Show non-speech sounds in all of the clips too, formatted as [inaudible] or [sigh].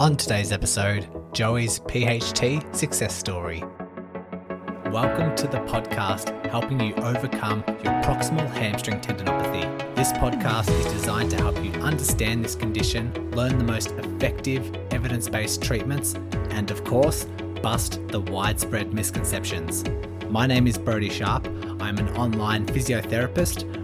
On today's episode, Joey's PHT success story. Welcome to the podcast helping you overcome your proximal hamstring tendinopathy. This podcast is designed to help you understand this condition, learn the most effective evidence based treatments, and of course, bust the widespread misconceptions. My name is Brodie Sharp. I'm an online physiotherapist,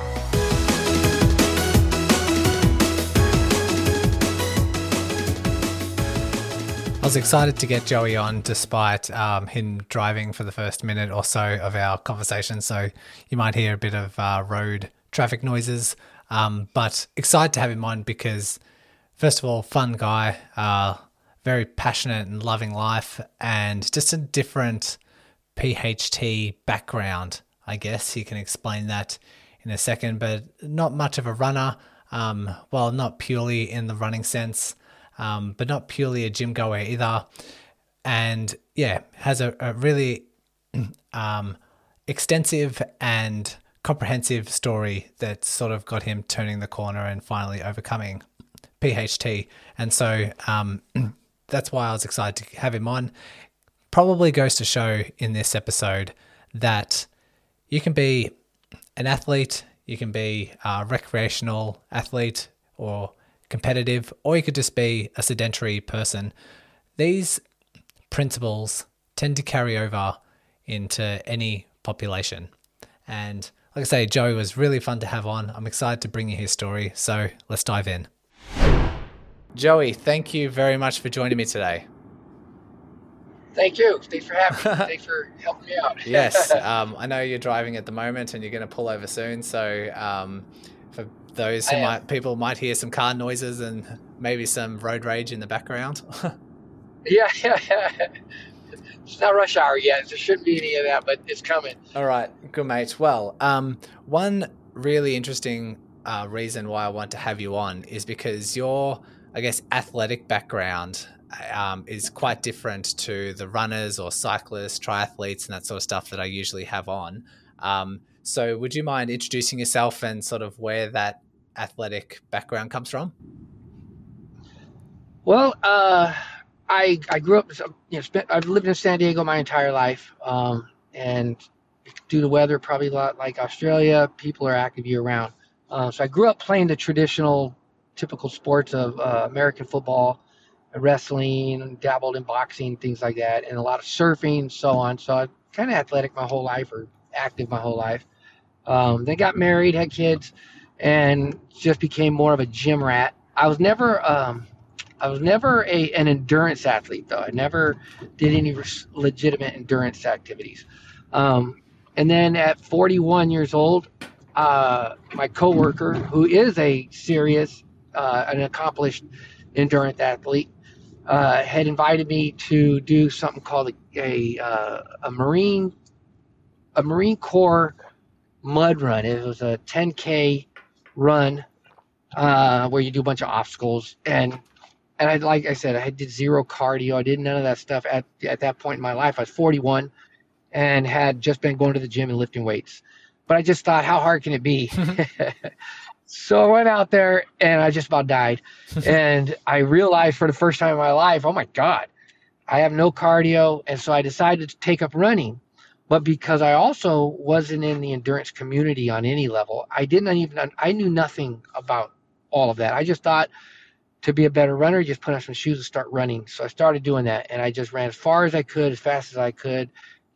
I was excited to get Joey on despite um, him driving for the first minute or so of our conversation. So you might hear a bit of uh, road traffic noises. Um, but excited to have him on because, first of all, fun guy, uh, very passionate and loving life, and just a different PHT background. I guess he can explain that in a second, but not much of a runner. Um, well, not purely in the running sense um, but not purely a gym goer either. And yeah, has a, a really [clears throat] um, extensive and comprehensive story that sort of got him turning the corner and finally overcoming PHT. And so um, [clears throat] that's why I was excited to have him on. Probably goes to show in this episode that you can be an athlete, you can be a recreational athlete, or competitive, or you could just be a sedentary person. These principles tend to carry over into any population. And like I say, Joey was really fun to have on. I'm excited to bring you his story. So let's dive in. Joey, thank you very much for joining me today. Thank you. Thanks for having me. [laughs] Thanks for helping me out. yes. [laughs] Um, I know you're driving at the moment and you're going to pull over soon. So um, those who might people might hear some car noises and maybe some road rage in the background. [laughs] yeah, [laughs] yeah, yeah. It's not rush hour yet. There shouldn't be any of that, but it's coming. All right, good mate. Well, um, one really interesting uh, reason why I want to have you on is because your, I guess, athletic background um, is quite different to the runners or cyclists, triathletes, and that sort of stuff that I usually have on. Um, so, would you mind introducing yourself and sort of where that athletic background comes from? Well, uh, I I grew up. You know, spent, I've lived in San Diego my entire life, um, and due to weather, probably a lot like Australia, people are active year round. Uh, so I grew up playing the traditional, typical sports of uh, American football, wrestling, dabbled in boxing, things like that, and a lot of surfing, so on. So I kind of athletic my whole life, or active my whole life. Um, they got married, had kids, and just became more of a gym rat. I was never, um, I was never a an endurance athlete though. I never did any legitimate endurance activities. Um, and then at 41 years old, uh, my coworker, who is a serious, uh, an accomplished endurance athlete, uh, had invited me to do something called a a, uh, a marine a Marine Corps mud run. It was a 10k run uh, where you do a bunch of obstacles and and I like I said I did zero cardio. I did none of that stuff at at that point in my life. I was 41 and had just been going to the gym and lifting weights. But I just thought, how hard can it be? [laughs] so I went out there and I just about died. [laughs] and I realized for the first time in my life, oh my God, I have no cardio. And so I decided to take up running but because I also wasn't in the endurance community on any level, I didn't even I knew nothing about all of that. I just thought to be a better runner, just put on some shoes and start running. So I started doing that, and I just ran as far as I could, as fast as I could,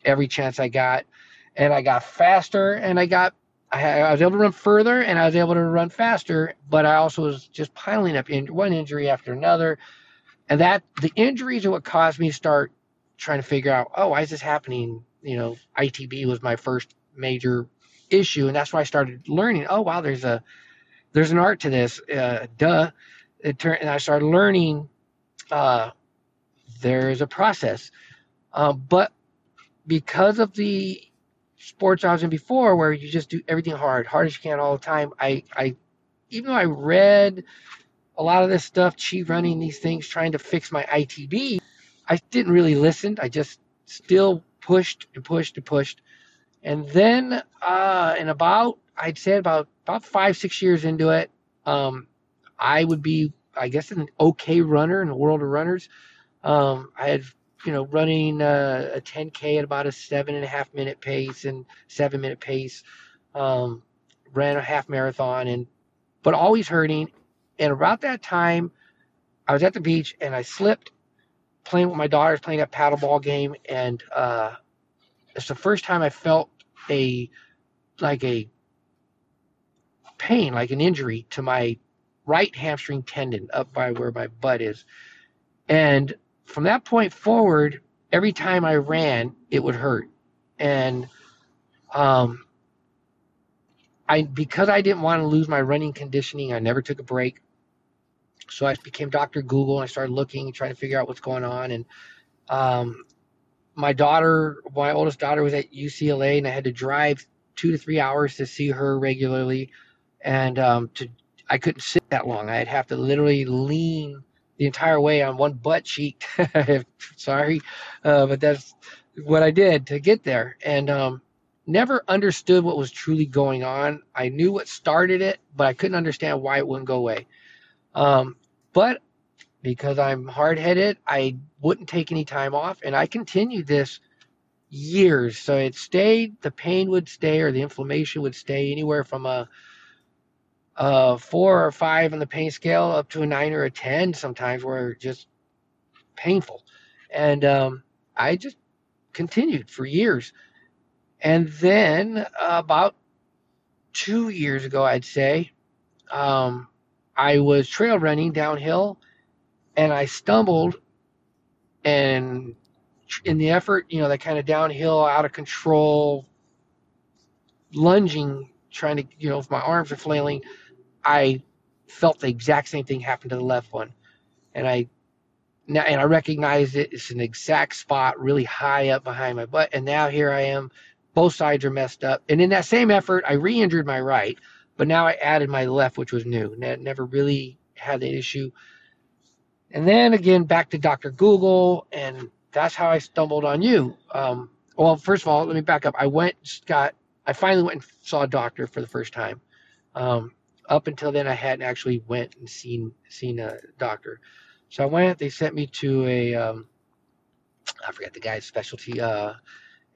every chance I got, and I got faster, and I got I, was able to run further, and I was able to run faster. But I also was just piling up in, one injury after another, and that the injuries are what caused me to start trying to figure out, oh, why is this happening you know, ITB was my first major issue, and that's why I started learning. Oh wow, there's a there's an art to this. Uh, duh. It turned, and I started learning. Uh, there's a process, uh, but because of the sports I was in before, where you just do everything hard, hard as you can all the time. I, I, even though I read a lot of this stuff, cheat running these things, trying to fix my ITB, I didn't really listen. I just still pushed and pushed and pushed. And then, uh, in about, I'd say about about five, six years into it, um, I would be, I guess, an okay runner in the world of runners. Um, I had, you know, running uh, a 10K at about a seven and a half minute pace and seven minute pace. Um, ran a half marathon and, but always hurting. And about that time, I was at the beach and I slipped playing with my daughters, playing a paddleball game, and uh, it's the first time I felt a like a pain, like an injury to my right hamstring tendon up by where my butt is. And from that point forward, every time I ran, it would hurt. And um, I because I didn't want to lose my running conditioning, I never took a break. So I became Dr. Google and I started looking trying to figure out what's going on. And um, my daughter, my oldest daughter, was at UCLA, and I had to drive two to three hours to see her regularly. And um, to I couldn't sit that long. I'd have to literally lean the entire way on one butt cheek. [laughs] Sorry, uh, but that's what I did to get there. And um, never understood what was truly going on. I knew what started it, but I couldn't understand why it wouldn't go away. Um, but because I'm hard headed, I wouldn't take any time off. And I continued this years. So it stayed, the pain would stay or the inflammation would stay anywhere from a, a four or five on the pain scale up to a nine or a 10 sometimes where just painful. And um, I just continued for years. And then uh, about two years ago, I'd say, um, I was trail running downhill and I stumbled and in the effort, you know, that kind of downhill, out of control, lunging, trying to, you know, if my arms are flailing, I felt the exact same thing happen to the left one. And I now and I recognized it. It's an exact spot really high up behind my butt. And now here I am. Both sides are messed up. And in that same effort, I re-injured my right. But now I added my left, which was new. Never really had the issue. And then again, back to Dr. Google, and that's how I stumbled on you. Um, well, first of all, let me back up. I went, got, I finally went and saw a doctor for the first time. Um, up until then, I hadn't actually went and seen seen a doctor. So I went. They sent me to a, um, I forget the guy's specialty. Uh,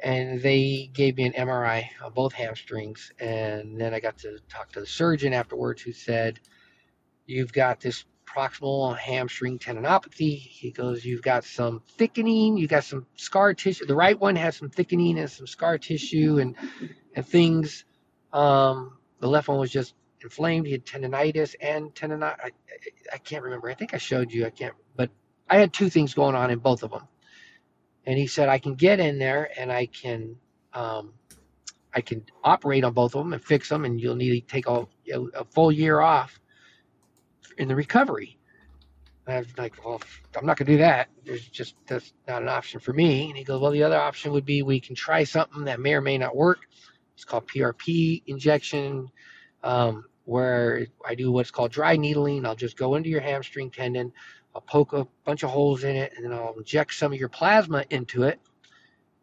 and they gave me an MRI of both hamstrings. And then I got to talk to the surgeon afterwards, who said, "You've got this proximal hamstring tendinopathy." He goes, "You've got some thickening. you've got some scar tissue. The right one has some thickening and some scar tissue and and things. Um, the left one was just inflamed. He had tendonitis and tendonitis. I, I can't remember. I think I showed you. I can't, but I had two things going on in both of them." And he said I can get in there and I can um, I can operate on both of them and fix them, and you'll need to take a, a full year off in the recovery. I was like, well, I'm not gonna do that. There's just that's not an option for me. And he goes, well, the other option would be we can try something that may or may not work. It's called PRP injection, um, where I do what's called dry needling. I'll just go into your hamstring tendon. I'll poke a bunch of holes in it and then I'll inject some of your plasma into it.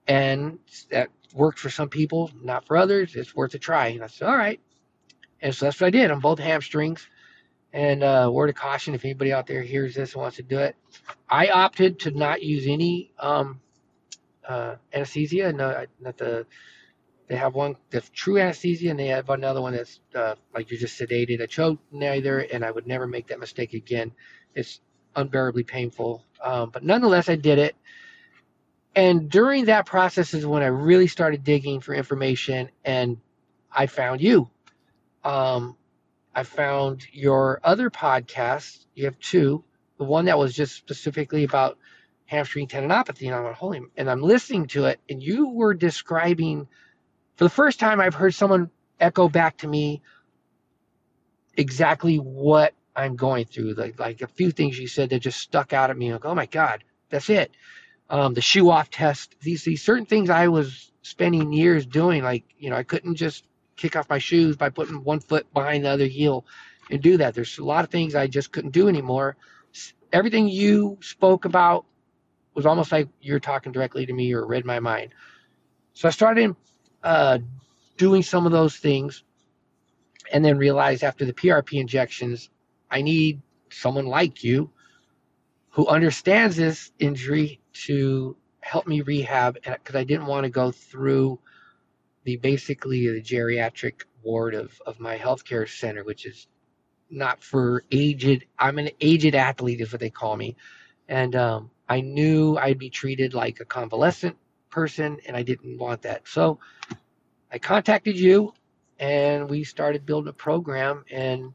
And that worked for some people, not for others. It's worth a try. And I said, all right. And so that's what I did on both hamstrings. And uh, word of caution if anybody out there hears this and wants to do it, I opted to not use any um, uh, anesthesia. No, not the. They have one that's true anesthesia, and they have another one that's uh, like you're just sedated. I chose neither, and I would never make that mistake again. It's unbearably painful. Um, but nonetheless, I did it. And during that process is when I really started digging for information, and I found you. Um, I found your other podcast. You have two. The one that was just specifically about hamstring tendinopathy, and I'm like, holy, and I'm listening to it, and you were describing. For the first time, I've heard someone echo back to me exactly what I'm going through. Like like a few things you said that just stuck out at me. Like, oh my God, that's it. um, the shoe off test. These these certain things I was spending years doing. Like you know, I couldn't just kick off my shoes by putting one foot behind the other heel and do that. There's a lot of things I just couldn't do anymore. Everything you spoke about was almost like you're talking directly to me or read my mind. So I started uh, doing some of those things and then realized after the PRP injections, I need someone like you who understands this injury to help me rehab because I didn't want to go through the basically the geriatric ward of, of my healthcare center, which is not for aged. I'm an aged athlete, is what they call me, and um, I knew I'd be treated like a convalescent person, and I didn't want that. So I contacted you, and we started building a program, and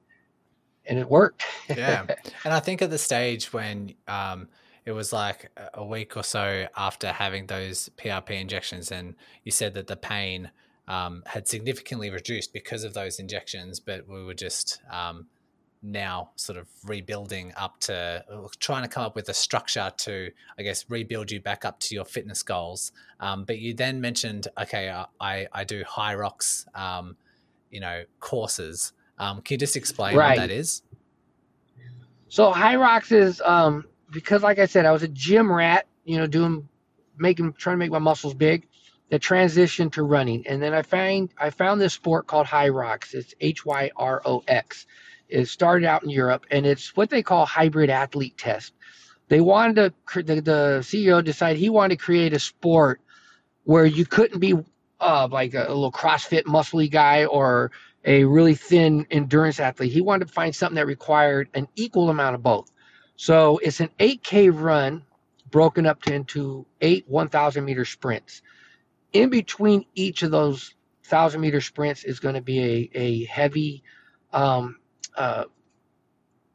and it worked. yeah, [laughs] and I think at the stage when um, it was like a week or so after having those PRP injections, and you said that the pain um, had significantly reduced because of those injections, but we were just um, now sort of rebuilding up to trying to come up with a structure to, I guess, rebuild you back up to your fitness goals. Um, but you then mentioned, okay, I, I do Hyrox, um, you know, courses. Um, can you just explain right. what that is? So Hyrox is um, because like I said, I was a gym rat, you know, doing making trying to make my muscles big. That transitioned to running, and then I find I found this sport called Hyrox. It's H Y R O X. It started out in Europe, and it's what they call hybrid athlete test. They wanted to the, the CEO decided he wanted to create a sport where you couldn't be uh, like a, a little CrossFit muscly guy or a really thin endurance athlete. He wanted to find something that required an equal amount of both. So it's an 8K run broken up into eight 1,000 meter sprints. In between each of those 1,000 meter sprints is going to be a, a heavy um, uh,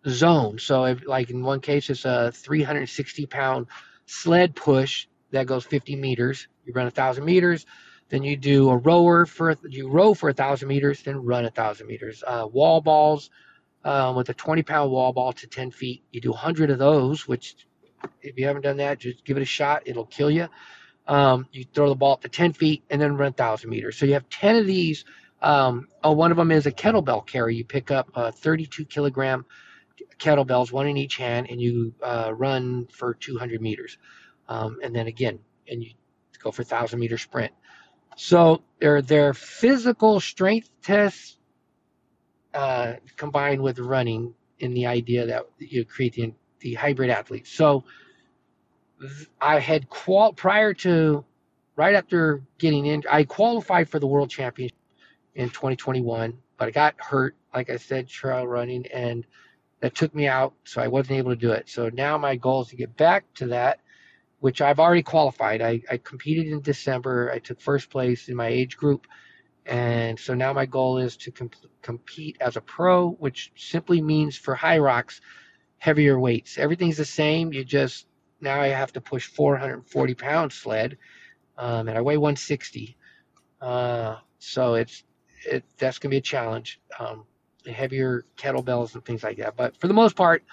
zone. So, if, like in one case, it's a 360 pound sled push that goes 50 meters. You run 1,000 meters. Then you do a rower for you row for a thousand meters, then run a thousand meters. Uh, wall balls, um, with a 20 pound wall ball to 10 feet. You do 100 of those, which if you haven't done that, just give it a shot. It'll kill you. Um, you throw the ball up to 10 feet and then run a 1,000 meters. So you have 10 of these. Um, oh, one of them is a kettlebell carry. You pick up uh, 32 kilogram kettlebells, one in each hand, and you uh, run for 200 meters. Um, and then again, and you go for a 1,000 meter sprint. So they're, they're physical strength tests uh, combined with running in the idea that you create the, the hybrid athlete. So I had qual prior to right after getting in, I qualified for the world championship in 2021, but I got hurt, like I said, trail running, and that took me out, so I wasn't able to do it. So now my goal is to get back to that, which I've already qualified. I, I competed in December. I took first place in my age group and so now my goal is to comp- compete as a pro, which simply means for Hyrox, heavier weights. Everything's the same. You just, now I have to push 440 pound sled, um, and I weigh 160. Uh, so it's, it, that's going to be a challenge. Um, heavier kettlebells and things like that. But for the most part,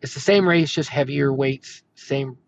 it's the same race, just heavier weights, same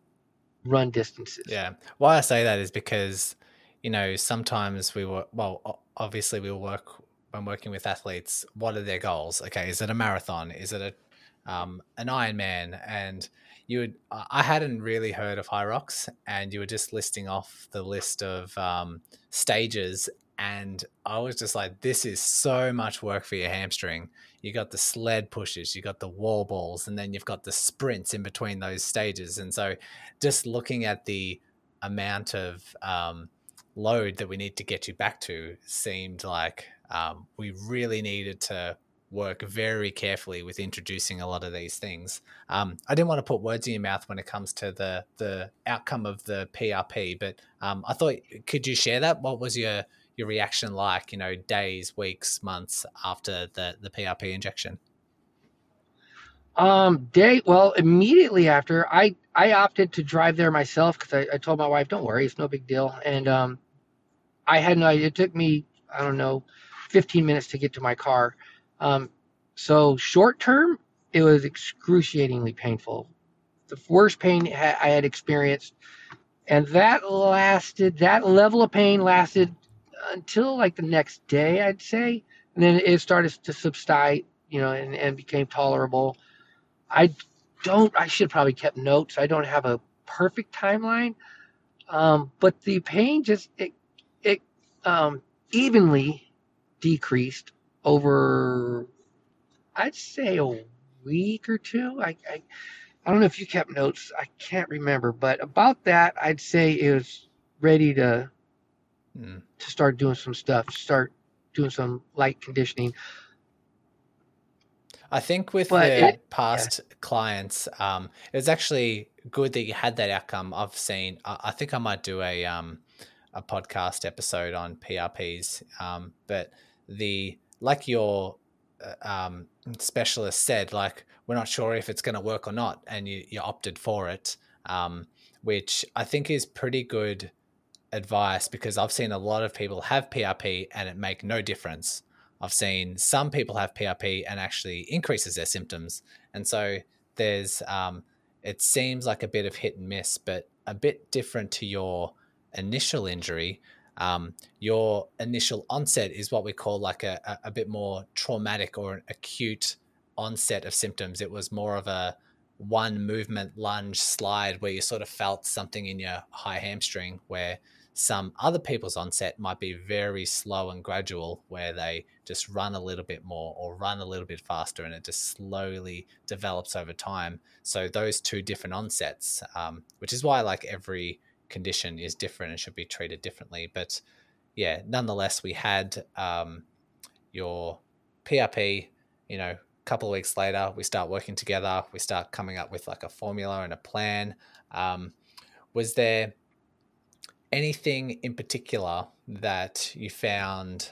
run distances. Yeah. Why I say that is because you know, sometimes we were, well, obviously we work when working with athletes. What are their goals? Okay, is it a marathon? Is it a um, an Ironman? And you would, I hadn't really heard of Hyrox, and you were just listing off the list of um, stages, and I was just like, this is so much work for your hamstring. You got the sled pushes, you got the wall balls, and then you've got the sprints in between those stages. And so, just looking at the amount of um, load that we need to get you back to seemed like um, we really needed to work very carefully with introducing a lot of these things. Um, I didn't want to put words in your mouth when it comes to the the outcome of the PRP, but um, I thought could you share that? What was your your reaction like? You know, days, weeks, months after the the PRP injection. Um, day well, immediately after I I opted to drive there myself because I, I told my wife, don't worry, it's no big deal, and um, I had no idea. It took me, I don't know, 15 minutes to get to my car. Um, so short term, it was excruciatingly painful. the worst pain I had experienced, and that lasted. That level of pain lasted until like the next day, I'd say, and then it started to subside, you know, and, and became tolerable. I don't. I should probably kept notes. I don't have a perfect timeline, um, but the pain just it it um, evenly decreased over. I'd say a week or two. I, I I don't know if you kept notes. I can't remember, but about that, I'd say it was ready to mm. to start doing some stuff, start doing some light conditioning. I think with but the it, past yeah. clients, um, it was actually good that you had that outcome. I've seen. I, I think I might do a um, a podcast episode on PRPs, um, but the like your uh, um, specialist said, like we're not sure if it's going to work or not, and you you opted for it, um, which I think is pretty good advice because I've seen a lot of people have PRP and it make no difference. I've seen some people have PRP and actually increases their symptoms, and so there's um, it seems like a bit of hit and miss, but a bit different to your initial injury. Um, your initial onset is what we call like a, a, bit more traumatic or an acute onset of symptoms. It was more of a one movement lunge slide where you sort of felt something in your high hamstring where some other people's onset might be very slow and gradual, where they just run a little bit more or run a little bit faster, and it just slowly develops over time. So those two different onsets, um, which is why like every condition is different and should be treated differently. But yeah, nonetheless, we had um, your PRP. You know, a couple of weeks later, we start working together. We start coming up with like a formula and a plan. Um, was there anything in particular that you found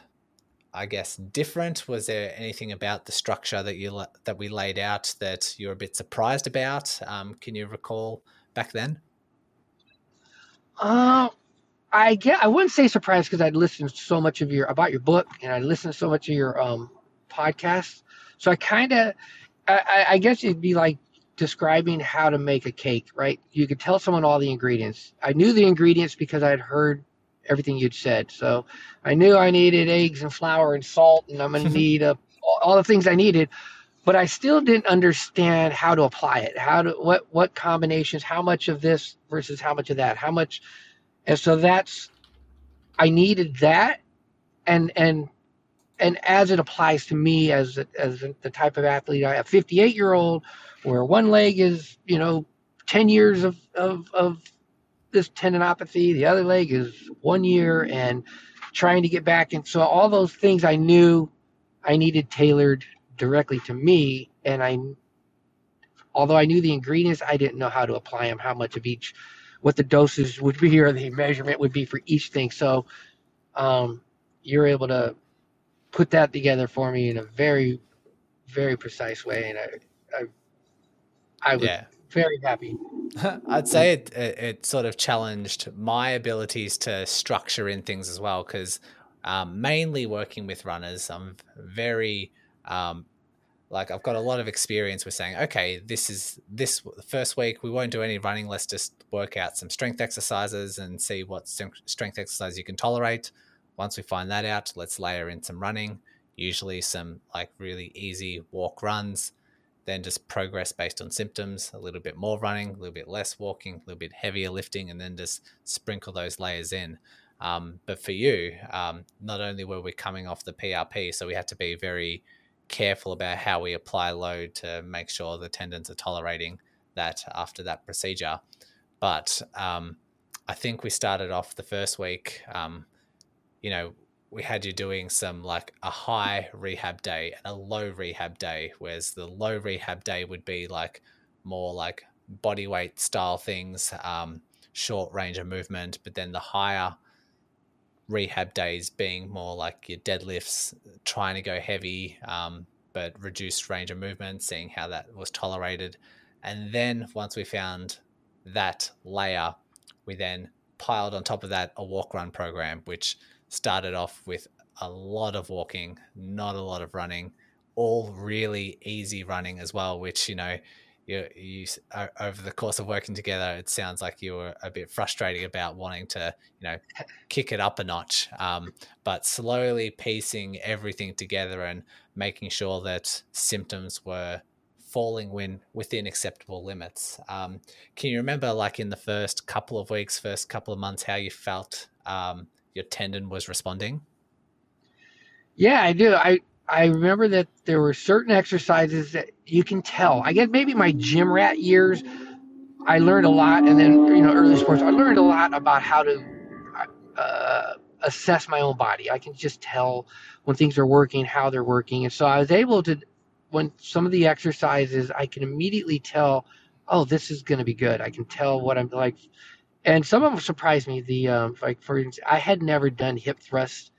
I guess different? Was there anything about the structure that you that we laid out that you're a bit surprised about? Um, can you recall back then? Uh, I get. I wouldn't say surprised because I'd listened so much of your about your book and I listened so much of your um podcasts. So I kind of, I, I guess it'd be like describing how to make a cake, right? You could tell someone all the ingredients. I knew the ingredients because I'd heard everything you'd said. So I knew I needed eggs and flour and salt, and I'm going [laughs] to need uh, a, all the things I needed. But I still didn't understand how to apply it. How to what what combinations? How much of this versus how much of that? How much? And so that's I needed that, and and and as it applies to me as as the type of athlete I, a 58 year old where one leg is, you know, 10 years of, of, of this tendinopathy, the other leg is one year and trying to get back. And so all those things I knew I needed tailored directly to me. And I, although I knew the ingredients, I didn't know how to apply them, how much of each, what the doses would be or the measurement would be for each thing. So um, you're able to put that together for me in a very, very precise way. And I, I I was yeah. very happy. [laughs] I'd say it, it, it, sort of challenged my abilities to structure in things as well because um, mainly working with runners, I'm very um, like I've got a lot of experience with saying, okay, this is this first week we won't do any running. Let's just work out some strength exercises and see what strength exercise you can tolerate. Once we find that out, let's layer in some running. Usually some like really easy walk runs then just progress based on symptoms, a little bit more running, a little bit less walking, a little bit heavier lifting, and then just sprinkle those layers in. Um, but for you, um, not only were we coming off the PRP, so we had to be very careful about how we apply load to make sure the tendons are tolerating that after that procedure. But um, I think we started off the first week, um, you know, we had you doing some like a high rehab day and a low rehab day, whereas the low rehab day would be like more like body weight style things, um, short range of movement, but then the higher rehab days being more like your deadlifts, trying to go heavy, um, but reduced range of movement, seeing how that was tolerated. And then once we found that layer, we then piled on top of that a walk run program, which started off with a lot of walking, not a lot of running, all really easy running as well, which, you know, you, you over the course of working together, it sounds like you were a bit frustrated about wanting to, you know, kick it up a notch. Um, but slowly piecing everything together and making sure that symptoms were falling when within acceptable limits. Um, can you remember, like in the first couple of weeks, first couple of months, how you felt um, your tendon was responding? Yeah, I do. I I remember that there were certain exercises that you can tell. I guess maybe my gym rat years, I learned a lot, and then you know early sports, I learned a lot about how to uh, assess my own body. I can just tell when things are working, how they're working, and so I was able to, when some of the exercises, I can immediately tell, oh, this is going to be good. I can tell what I'm like, and some of them surprised me. The um, like for instance, I had never done hip thrusts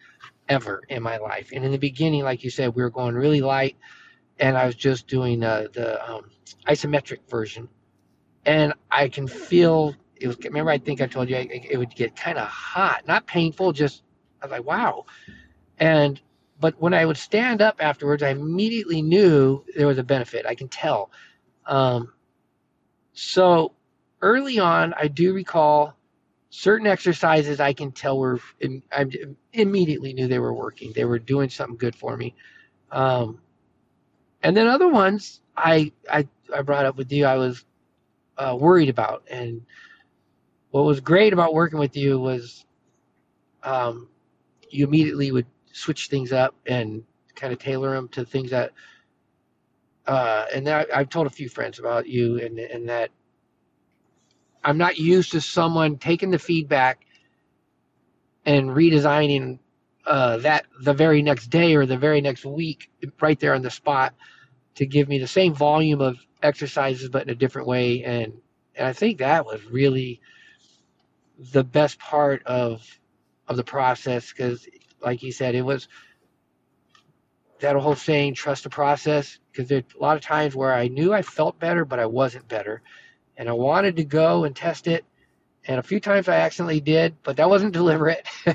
ever in my life. And in the beginning, like you said, we were going really light, and I was just doing uh, the um, isometric version. And I can feel it was. Remember, I think I told you it would get kind of hot, not painful, just I was like, wow. And but when I would stand up afterwards, I immediately knew there was a benefit. I can tell. Um, so early on, I do recall certain exercises I can tell were I immediately knew they were working. They were doing something good for me. Um, and then other ones I, I I brought up with you I was uh, worried about. And what was great about working with you was um, you immediately would switch things up and kind of tailor them to things that. Uh, and I, I've told a few friends about you and and that I'm not used to someone taking the feedback and redesigning uh, that the very next day or the very next week, right there on the spot, to give me the same volume of exercises but in a different way. And and I think that was really the best part of of the process because, like you said, it was that whole saying, trust the process. Because there's a lot of times where I knew I felt better, but I wasn't better and I wanted to go and test it. And a few times I accidentally did, but that wasn't [laughs] deliberate. [laughs]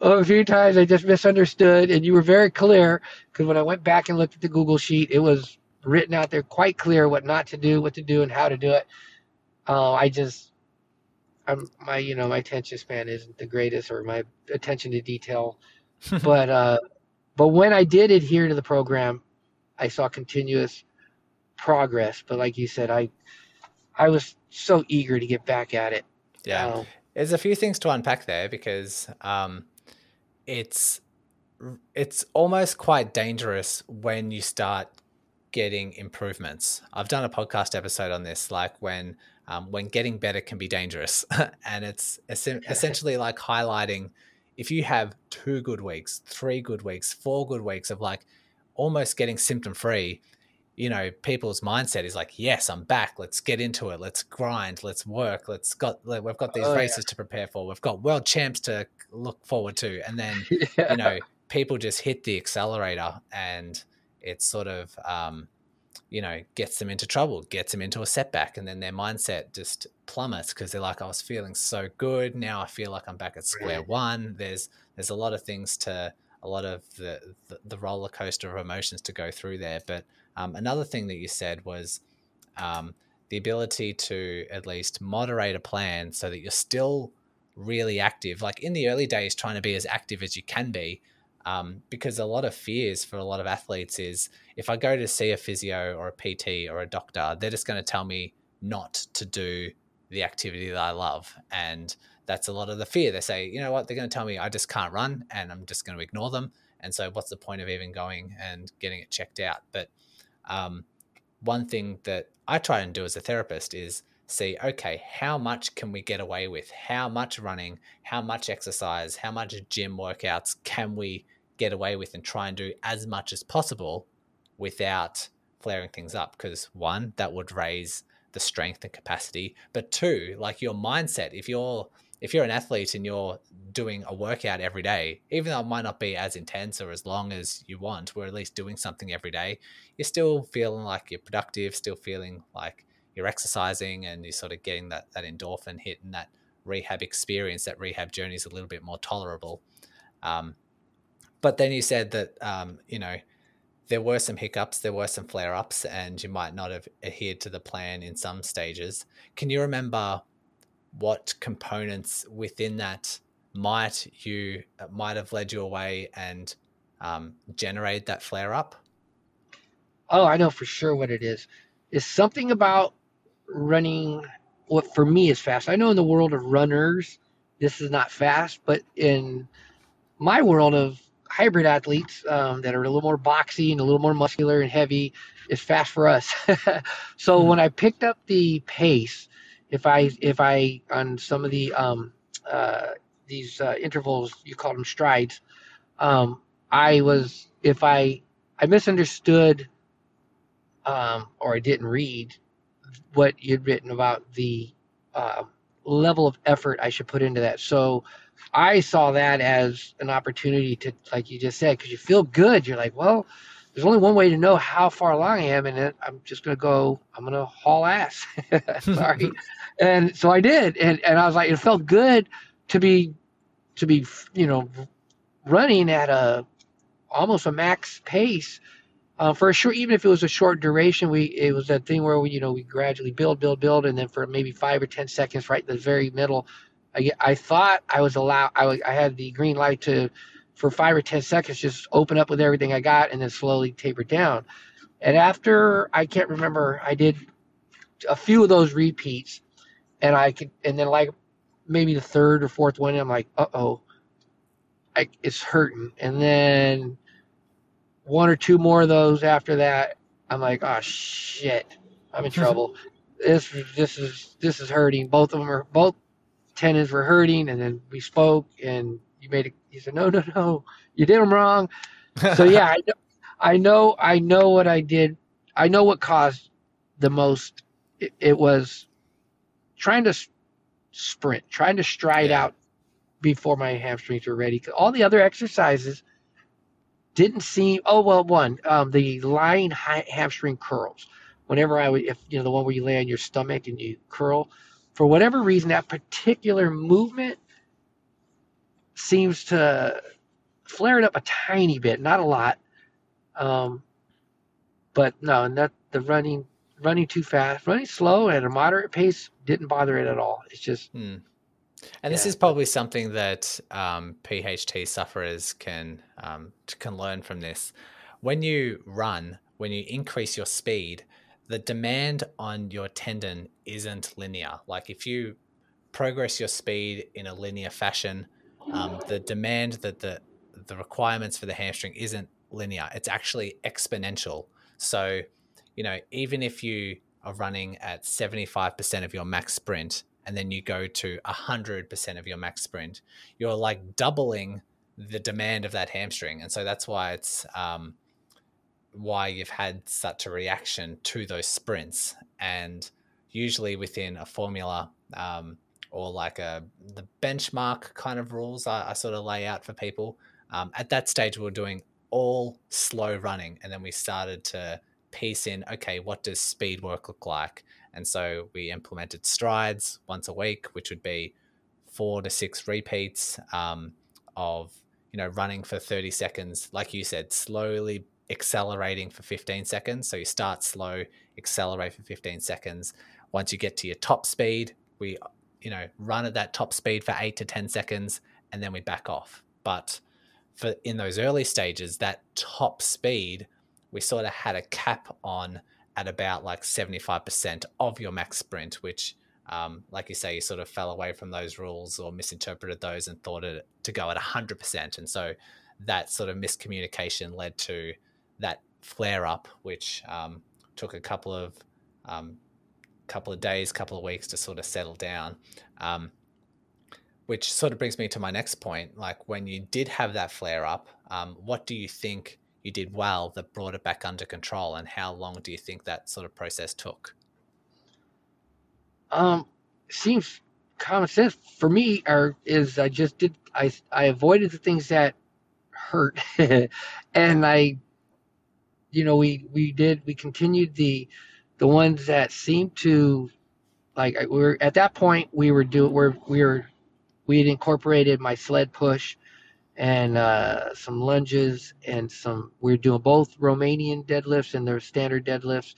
a few times I just misunderstood, and you were very clear because when I went back and looked at the Google sheet, it was written out there quite clear what not to do, what to do, and how to do it. Uh, I just, I'm my you know my attention span isn't the greatest, or my attention to detail, [laughs] but uh, but when I did adhere to the program, I saw continuous progress. But like you said, I I was so eager to get back at it. Yeah, um, there's a few things to unpack there because um, it's it's almost quite dangerous when you start getting improvements. I've done a podcast episode on this, like when um, when getting better can be dangerous, [laughs] and it's essentially like highlighting if you have two good weeks, three good weeks, four good weeks of like almost getting symptom free, you know people's mindset is like yes i'm back. Let's get into it. Let's grind. Let's work. Let's got we've got these oh, races yeah. to prepare for. We've got world champs to look forward to. And then [laughs] yeah. you know people just hit the accelerator and it sort of um, you know gets them into trouble gets them into a setback and then their mindset just plummets because they're like i was feeling so good. Now i feel like i'm back at square one. There's there's a lot of things to a lot of the, the, the roller coaster of emotions to go through there but um, another thing that you said was um, the ability to at least moderate a plan so that you're still really active. Like in the early days, trying to be as active as you can be. Um, because a lot of fears for a lot of athletes is if I go to see a physio or a PT or a doctor, they're just going to tell me not to do the activity that I love. And that's a lot of the fear. They say, you know what, they're going to tell me I just can't run and I'm just going to ignore them. And so, what's the point of even going and getting it checked out? But um, one thing that I try and do as a therapist is see, okay, how much can we get away with? How much running, how much exercise, how much gym workouts can we get away with and try and do as much as possible without flaring things up? Because one, that would raise the strength and capacity. But two, like your mindset, if you're if you're an athlete and you're doing a workout every day, even though it might not be as intense or as long as you want, we're at least doing something every day, you're still feeling like you're productive, still feeling like you're exercising and you're sort of getting that, that endorphin hit and that rehab experience, that rehab journey is a little bit more tolerable. Um, but then you said that, um, you know, there were some hiccups, there were some flare ups, and you might not have adhered to the plan in some stages. Can you remember what components within that might you uh, might have led you away and um, generate that flare up? Oh, I know for sure what it is. It's something about running what for me is fast. I know in the world of runners, this is not fast, but in my world of hybrid athletes um, that are a little more boxy and a little more muscular and heavy, is fast for us. [laughs] so mm-hmm. when I picked up the pace, if I if I on some of the um, uh, these uh, intervals, you call them strides, um, I was if I I misunderstood um, or I didn't read what you'd written about the uh, level of effort I should put into that. So I saw that as an opportunity to, like you just said, because you feel good. You're like, well, there's only one way to know how far along I am, and I'm just gonna go. I'm gonna haul ass. [laughs] Sorry, [laughs] and so I did, and and I was like, it felt good to be, to be, you know, running at a almost a max pace uh, for a short, even if it was a short duration, we it was that thing where we, you know, we gradually build, build, build, and then for maybe five or ten seconds, right in the very middle, I, I thought I was allowed, I, I had the green light to, for five or ten seconds, just open up with everything I got, and then slowly taper down. And after I can't remember, I did a few of those repeats, and I could, and then like maybe the third or fourth one, I'm like, uh oh, it's hurting, and then one or two more of those after that, I'm like, oh shit, I'm in trouble. this this is this is hurting. Both of them are both tendons were hurting, and then we spoke, and you made it. He said, no, no, no, you did them wrong. so yeah, I know, I know, I know what I did. I know what caused the most. It, it was trying to sprint, trying to stride yeah. out before my hamstrings were ready. All the other exercises didn't seem. Oh well, one um, the lying hamstring curls. Whenever I would, if you know the one where you lay on your stomach and you curl, for whatever reason, that particular movement seems to flare it up a tiny bit, not a lot. Um, but no, not the running running too fast, running slow at a moderate pace didn't bother it at all. It's just hmm. And this is probably something that um, PHT sufferers can um, can learn from this. When you run, when you increase your speed, the demand on your tendon isn't linear. Like if you progress your speed in a linear fashion, um, the demand that the the requirements for the hamstring isn't linear. It's actually exponential. So, you know, even if you are running at 75% of your max sprint, and then you go to 100% of your max sprint, you're like doubling the demand of that hamstring. And so that's why it's um, why you've had such a reaction to those sprints. And usually within a formula um, or like a the benchmark kind of rules I, I sort of lay out for people. Um, at that stage, we we're doing all slow running, and then we started to piece in okay, what does speed work look like? And so we implemented strides once a week, which would be four to six repeats um, of you know running for 30 seconds like you said slowly accelerating for 15 seconds so you start slow accelerate for 15 seconds once you get to your top speed we you know run at that top speed for 8 to 10 seconds and then we back off but for in those early stages that top speed we sort of had a cap on at about like 75% of your max sprint, which, um, like you say, you sort of fell away from those rules or misinterpreted those and thought it to go at 100%. And so that sort of miscommunication led to that flare up, which um, took a couple of um, couple of days, couple of weeks to sort of settle down. Um, which sort of brings me to my next point. Like when you did have that flare up, um, what do you think you did well that brought it back under control? And how long do you think that sort of process took? Um, seems common sense for me. Or is I just did I I avoided the things that hurt, [laughs] and I, you know, we we did we continued the the ones that seemed to like we were at that point we were doing we're we were we had incorporated my sled push and uh, some lunges and some. We are doing both Romanian deadlifts and their standard deadlifts.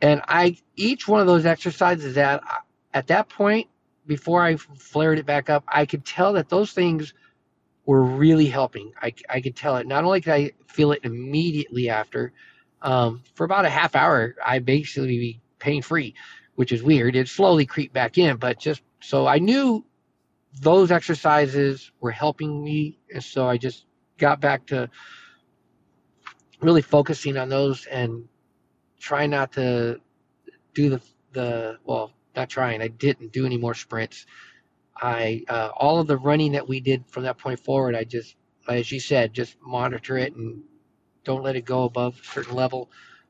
And I each one of those exercises that at that point before I flared it back up, I could tell that those things were really helping. I, I could tell it. Not only could I feel it immediately after, um, for about a half hour, I basically be pain free, which is weird. It slowly creeped back in, but just so I knew those exercises were helping me. And so I just got back to really focusing on those and try not to do the, the, well, not trying, I didn't do any more sprints. I, uh, all of the running that we did from that point forward, I just, as you said, just monitor it and don't let it go above a certain level,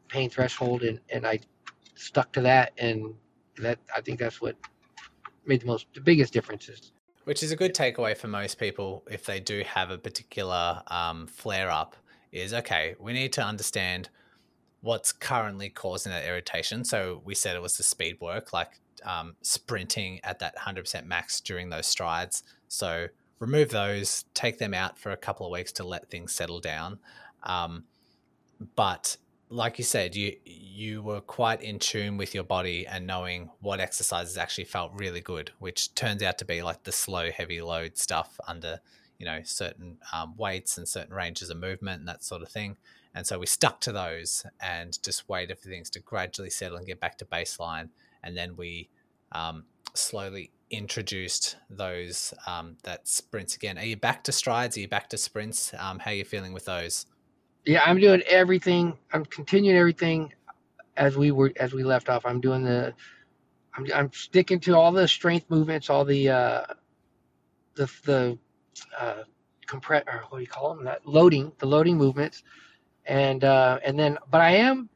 pain threshold. And, and I stuck to that. And that, I think that's what made the most, the biggest differences. Which is a good takeaway for most people if they do have a particular um, flare up is okay, we need to understand what's currently causing that irritation. So we said it was the speed work, like um, sprinting at that 100% max during those strides. So remove those, take them out for a couple of weeks to let things settle down. Um, but like you said, you you were quite in tune with your body and knowing what exercises actually felt really good, which turns out to be like the slow, heavy load stuff under you know certain um, weights and certain ranges of movement and that sort of thing. And so we stuck to those and just waited for things to gradually settle and get back to baseline. And then we um, slowly introduced those um, that sprints again. Are you back to strides? Are you back to sprints? Um, how are you feeling with those? Yeah, I'm doing everything. I'm continuing everything as we were as we left off. I'm doing the. I'm, I'm sticking to all the strength movements, all the uh, the the uh, compress or what do you call them? That loading, the loading movements, and uh, and then but I am.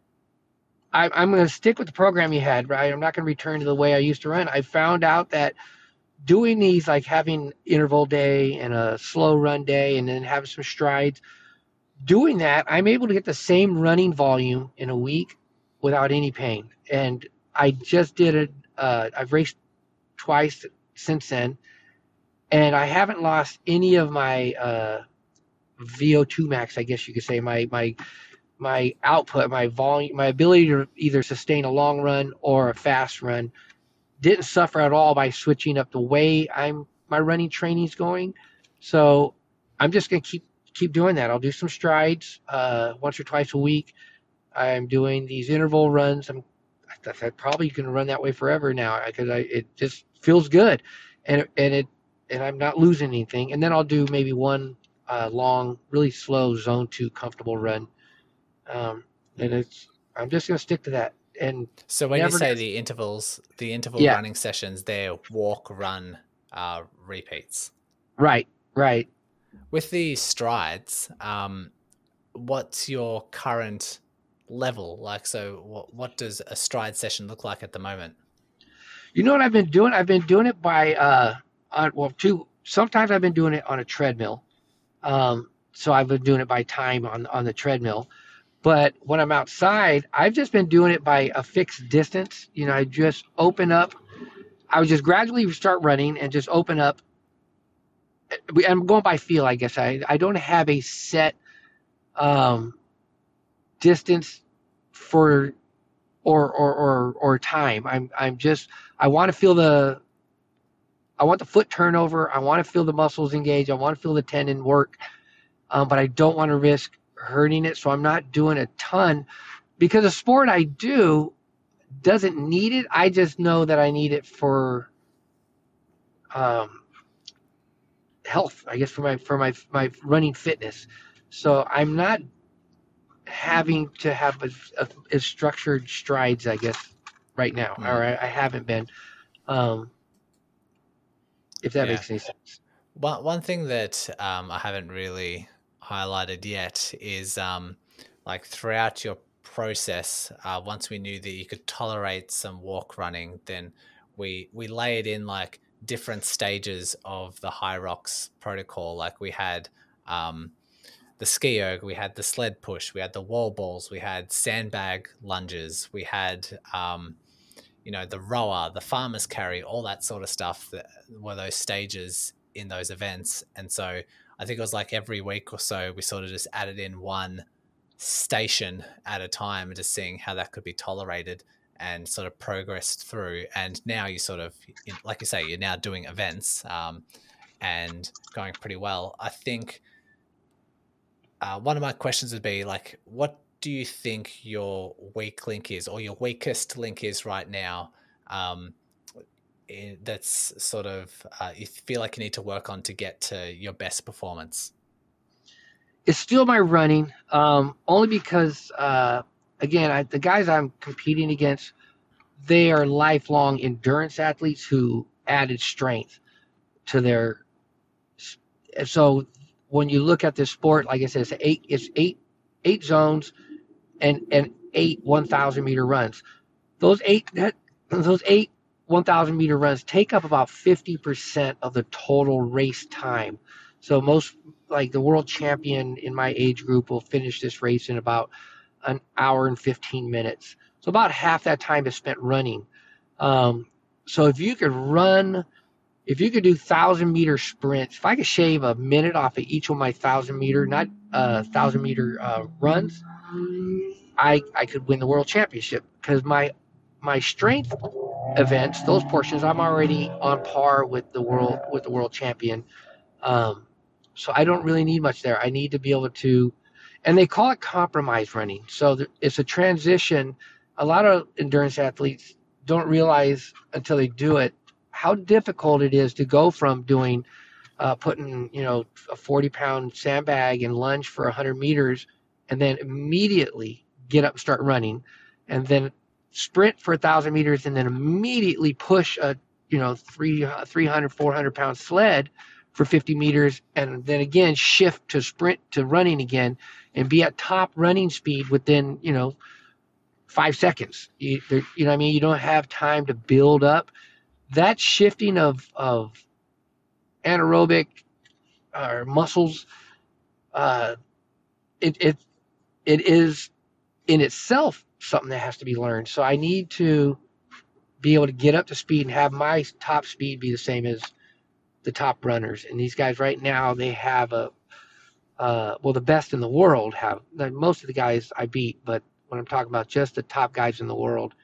I, I'm going to stick with the program you had, right? I'm not going to return to the way I used to run. I found out that doing these, like having interval day and a slow run day, and then having some strides, doing that, I'm able to get the same running volume in a week without any pain. And I just did it. Uh, I've raced twice since then, and I haven't lost any of my uh, VO2 max. I guess you could say my my my output, my volume, my ability to either sustain a long run or a fast run didn't suffer at all by switching up the way I'm my running training is going. So I'm just gonna keep keep doing that. I'll do some strides uh, once or twice a week. I'm doing these interval runs. I'm I probably going to run that way forever now because I it just feels good, and and it and I'm not losing anything. And then I'll do maybe one uh, long, really slow zone two comfortable run. Um, and it's I'm just going to stick to that. And so when you say the intervals, the interval yeah. running sessions, they're walk, run, uh, repeats. Right, right. With the strides, um, what's your current level like? So, what what does a stride session look like at the moment? You know what I've been doing? I've been doing it by uh, on well, two. Sometimes I've been doing it on a treadmill. Um, so I've been doing it by time on on the treadmill. But when I'm outside, I've just been doing it by a fixed distance. You know, I just open up. I would just gradually start running and just open up I'm going by feel, I guess. I, I don't have a set um, distance for or, or or or time. I'm I'm just I want to feel the I want the foot turnover. I want to feel the muscles engage. I want to feel the tendon work, um, but I don't want to risk hurting it. So I'm not doing a ton because the sport I do doesn't need it. I just know that I need it for um, health, I guess for my for my my running fitness. So I'm not having to have a, a, a structured strides, I guess, right now, mm. or I, I, haven't been. Um, if that yeah. makes any sense. One one thing that um, I haven't really highlighted yet is um, like throughout your process, uh, once we knew that you could tolerate some walk running, then we we layered in like different stages of the Hyrox protocol. Like we had um, the ski erg, we had the sled push, we had the wall balls, we had sandbag lunges, we had um, you know the rower, the farmer's carry, all that sort of stuff. That were those stages in those events, and so I think it was like every week or so, we sort of just added in one station at a time and just seeing how that could be tolerated and sort of progressed through. And now you sort of, like you say, you're now doing events um, and going pretty well. I think uh, one of my questions would be like, what do you think your weak link is or your weakest link is right now? Um, that's sort of uh, you feel like you need to work on to get to your best performance? It's still my running, um, only because uh, again, I, the guys I'm competing against, they are lifelong endurance athletes who added strength to their. So when you look at this sport, like I said, it's eight, it's eight, eight zones, and and eight 1,000 meter runs. Those eight that those eight 1,000 meter runs take up about 50% of the total race time. So most like the world champion in my age group will finish this race in about an hour and 15 minutes. So about half that time is spent running. Um, so if you could run, if you could do thousand meter sprints, if I could shave a minute off of each of my thousand meter, not uh, thousand meter uh, runs, I I could win the world championship because my my strength events, those portions, I'm already on par with the world with the world champion. Um, so I don't really need much there. I need to be able to, and they call it compromise running. So it's a transition. A lot of endurance athletes don't realize until they do it how difficult it is to go from doing uh, putting you know a 40 pound sandbag and lunge for 100 meters and then immediately get up and start running and then sprint for a thousand meters and then immediately push a you know three, 300 400 pound sled for 50 meters and then again shift to sprint to running again and be at top running speed within you know five seconds you, you know i mean you don't have time to build up that shifting of of anaerobic or uh, muscles uh, it, it it is in itself something that has to be learned. So I need to be able to get up to speed and have my top speed be the same as the top runners. And these guys right now, they have a, uh, well, the best in the world have, most of the guys I beat, but when I'm talking about just the top guys in the world,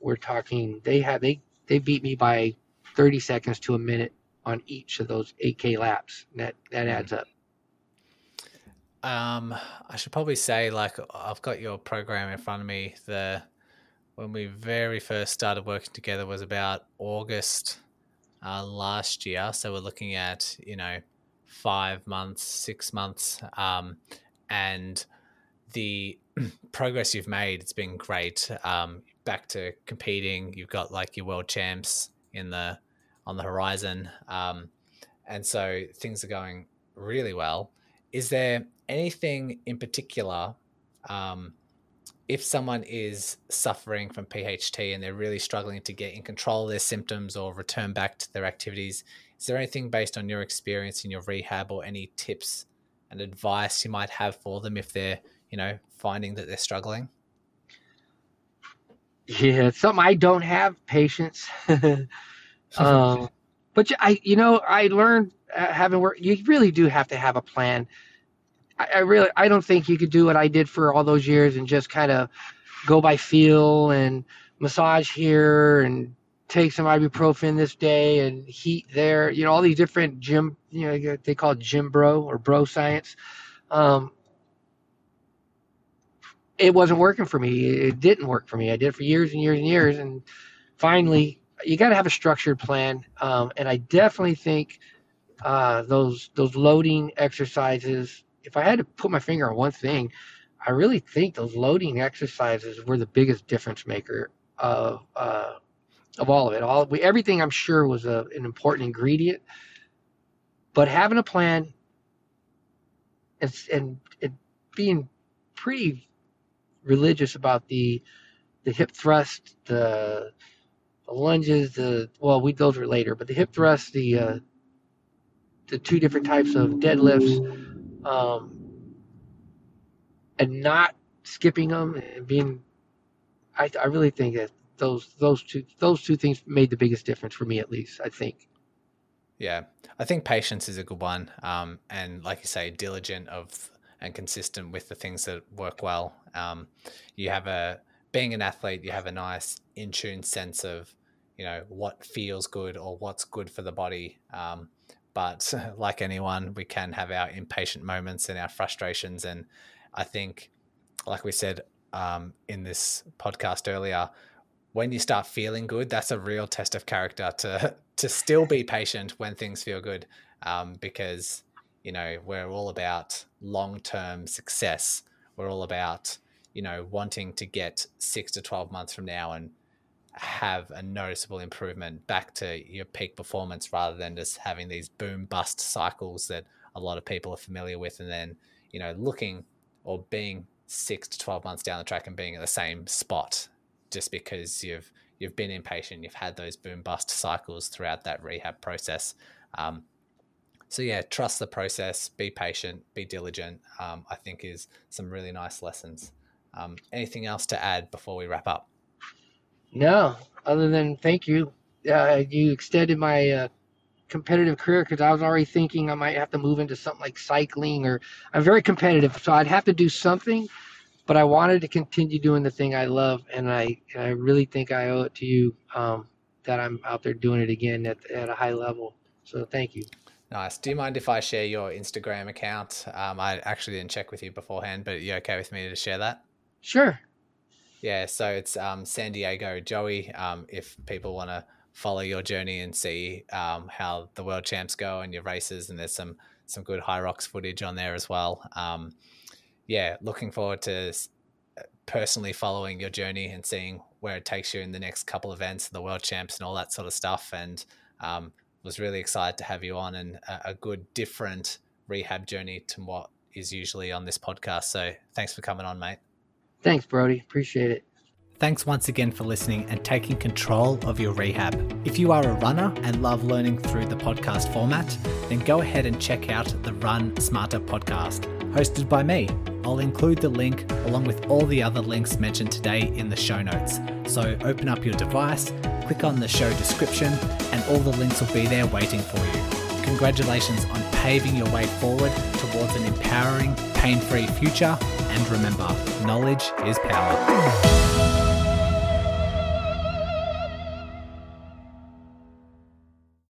we're talking, they have, they, they beat me by 30 seconds to a minute on each of those 8K laps. That, that adds up. Um, I should probably say, like, I've got your program in front of me. The when we very first started working together was about August uh, last year. So we're looking at you know five months, six months, um, and the [clears throat] progress you've made. It's been great. Um, back to competing. You've got like your world champs in the on the horizon, um, and so things are going really well. Is there anything in particular, um, if someone is suffering from PHT and they're really struggling to get in control of their symptoms or return back to their activities, is there anything based on your experience in your rehab or any tips and advice you might have for them if they're, you know, finding that they're struggling? Yeah, it's something I don't have patience. [laughs] um, but I, you know, I learned uh, having worked. You really do have to have a plan. I, I really I don't think you could do what I did for all those years and just kind of go by feel and massage here and take some ibuprofen this day and heat there. You know all these different gym you know they call it gym bro or bro science. Um, it wasn't working for me. It didn't work for me. I did it for years and years and years, and finally, you got to have a structured plan. Um, and I definitely think uh, those those loading exercises if I had to put my finger on one thing, I really think those loading exercises were the biggest difference maker of uh, of all of it. All we, everything I'm sure was a, an important ingredient, but having a plan and, and, being pretty religious about the the hip thrust, the, the lunges, the well, we those were later, but the hip thrust, the uh, the two different types of deadlifts um, and not skipping them and being I, I really think that those those two those two things made the biggest difference for me at least I think Yeah, I think patience is a good one, um, and like you say, diligent of and consistent with the things that work well. Um, you have a being an athlete, you have a nice in tune sense of you know what feels good or what's good for the body. Um, but [laughs] like anyone, we can have our impatient moments and our frustrations. And I think, like we said um, in this podcast earlier, when you start feeling good, that's a real test of character to [laughs] to still be patient when things feel good, um, because you know we're all about long term success. We're all about you know wanting to get six to twelve months from now and have a noticeable improvement back to your peak performance rather than just having these boom bust cycles that a lot of people are familiar with and then you know looking or being six to 12 months down the track and being at the same spot just because you've you've been impatient, you've had those boom bust cycles throughout that rehab process. Um, so yeah, trust the process, be patient, be diligent. Um, I think is some really nice lessons. Um, anything else to add before we wrap up? No, other than thank you. Uh, you extended my uh, competitive career because I was already thinking I might have to move into something like cycling or I'm very competitive, so I'd have to do something but I wanted to continue doing the thing I love, and I and I really think I owe it to you um, that I'm out there doing it again at at a high level. So thank you. Nice. Do you mind if I share your Instagram account? Um, I actually didn't check with you beforehand, but are you okay with me to share that? Sure. Yeah, so it's um, San Diego Joey. Um, if people want to follow your journey and see um, how the world champs go and your races, and there's some some good Hyrox footage on there as well. Yeah, looking forward to uh, personally following your journey and seeing where it takes you in the next couple events, the world champs, and all that sort of stuff. And um, was really excited to have you on and a, a good different rehab journey to what is usually on this podcast. So thanks for coming on, mate. Thanks, Brodie. Appreciate it. Thanks once again for listening and taking control of your rehab. If you are a runner and love learning through the podcast format, then go ahead and check out the Run Smarter podcast hosted by me. I'll include the link along with all the other links mentioned today in the show notes. So open up your device, click on the show description, and all the links will be there waiting for you. Congratulations on paving your way forward towards an empowering, pain free future. And remember, knowledge is power.